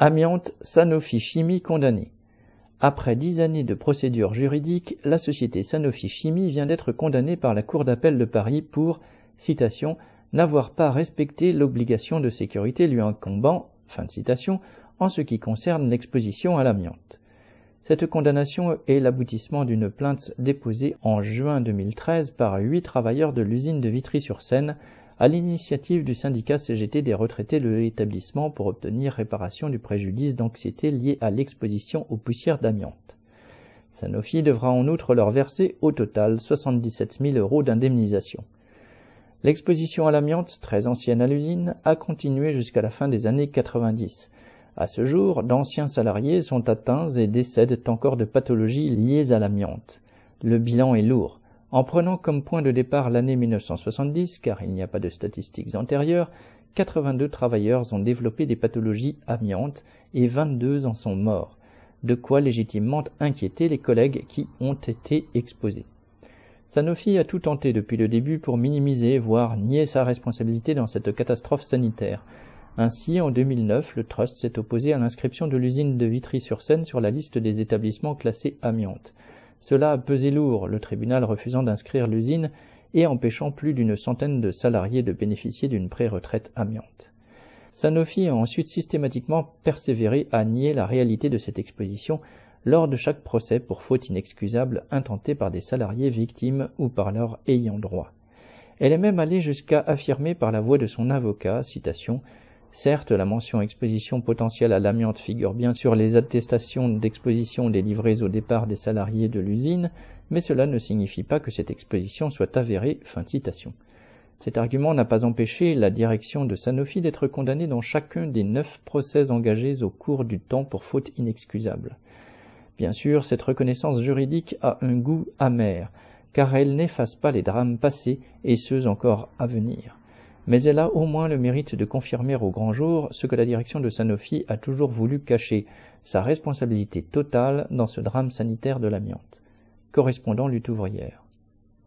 Amiante, Sanofi Chimie condamné. Après dix années de procédure juridique, la société Sanofi Chimie vient d'être condamnée par la Cour d'appel de Paris pour, citation, n'avoir pas respecté l'obligation de sécurité lui incombant, fin de citation, en ce qui concerne l'exposition à l'amiante. Cette condamnation est l'aboutissement d'une plainte déposée en juin 2013 par huit travailleurs de l'usine de Vitry-sur-Seine à l'initiative du syndicat CGT des retraités de l'établissement pour obtenir réparation du préjudice d'anxiété lié à l'exposition aux poussières d'amiante. Sanofi devra en outre leur verser au total 77 000 euros d'indemnisation. L'exposition à l'amiante, très ancienne à l'usine, a continué jusqu'à la fin des années 90. À ce jour, d'anciens salariés sont atteints et décèdent encore de pathologies liées à l'amiante. Le bilan est lourd. En prenant comme point de départ l'année 1970, car il n'y a pas de statistiques antérieures, 82 travailleurs ont développé des pathologies amiantes et 22 en sont morts, de quoi légitimement inquiéter les collègues qui ont été exposés. Sanofi a tout tenté depuis le début pour minimiser, voire nier sa responsabilité dans cette catastrophe sanitaire. Ainsi, en 2009, le Trust s'est opposé à l'inscription de l'usine de Vitry-sur-Seine sur la liste des établissements classés amiantes. Cela a pesé lourd, le tribunal refusant d'inscrire l'usine et empêchant plus d'une centaine de salariés de bénéficier d'une pré-retraite amiante. Sanofi a ensuite systématiquement persévéré à nier la réalité de cette exposition lors de chaque procès pour faute inexcusable intentée par des salariés victimes ou par leurs ayants droit. Elle est même allée jusqu'à affirmer par la voix de son avocat, citation, Certes, la mention exposition potentielle à l'amiante figure bien sur les attestations d'exposition délivrées au départ des salariés de l'usine, mais cela ne signifie pas que cette exposition soit avérée. Fin de citation. Cet argument n'a pas empêché la direction de Sanofi d'être condamnée dans chacun des neuf procès engagés au cours du temps pour faute inexcusable. Bien sûr, cette reconnaissance juridique a un goût amer, car elle n'efface pas les drames passés et ceux encore à venir mais elle a au moins le mérite de confirmer au grand jour ce que la direction de Sanofi a toujours voulu cacher, sa responsabilité totale dans ce drame sanitaire de l'amiante. Correspondant lutte ouvrière.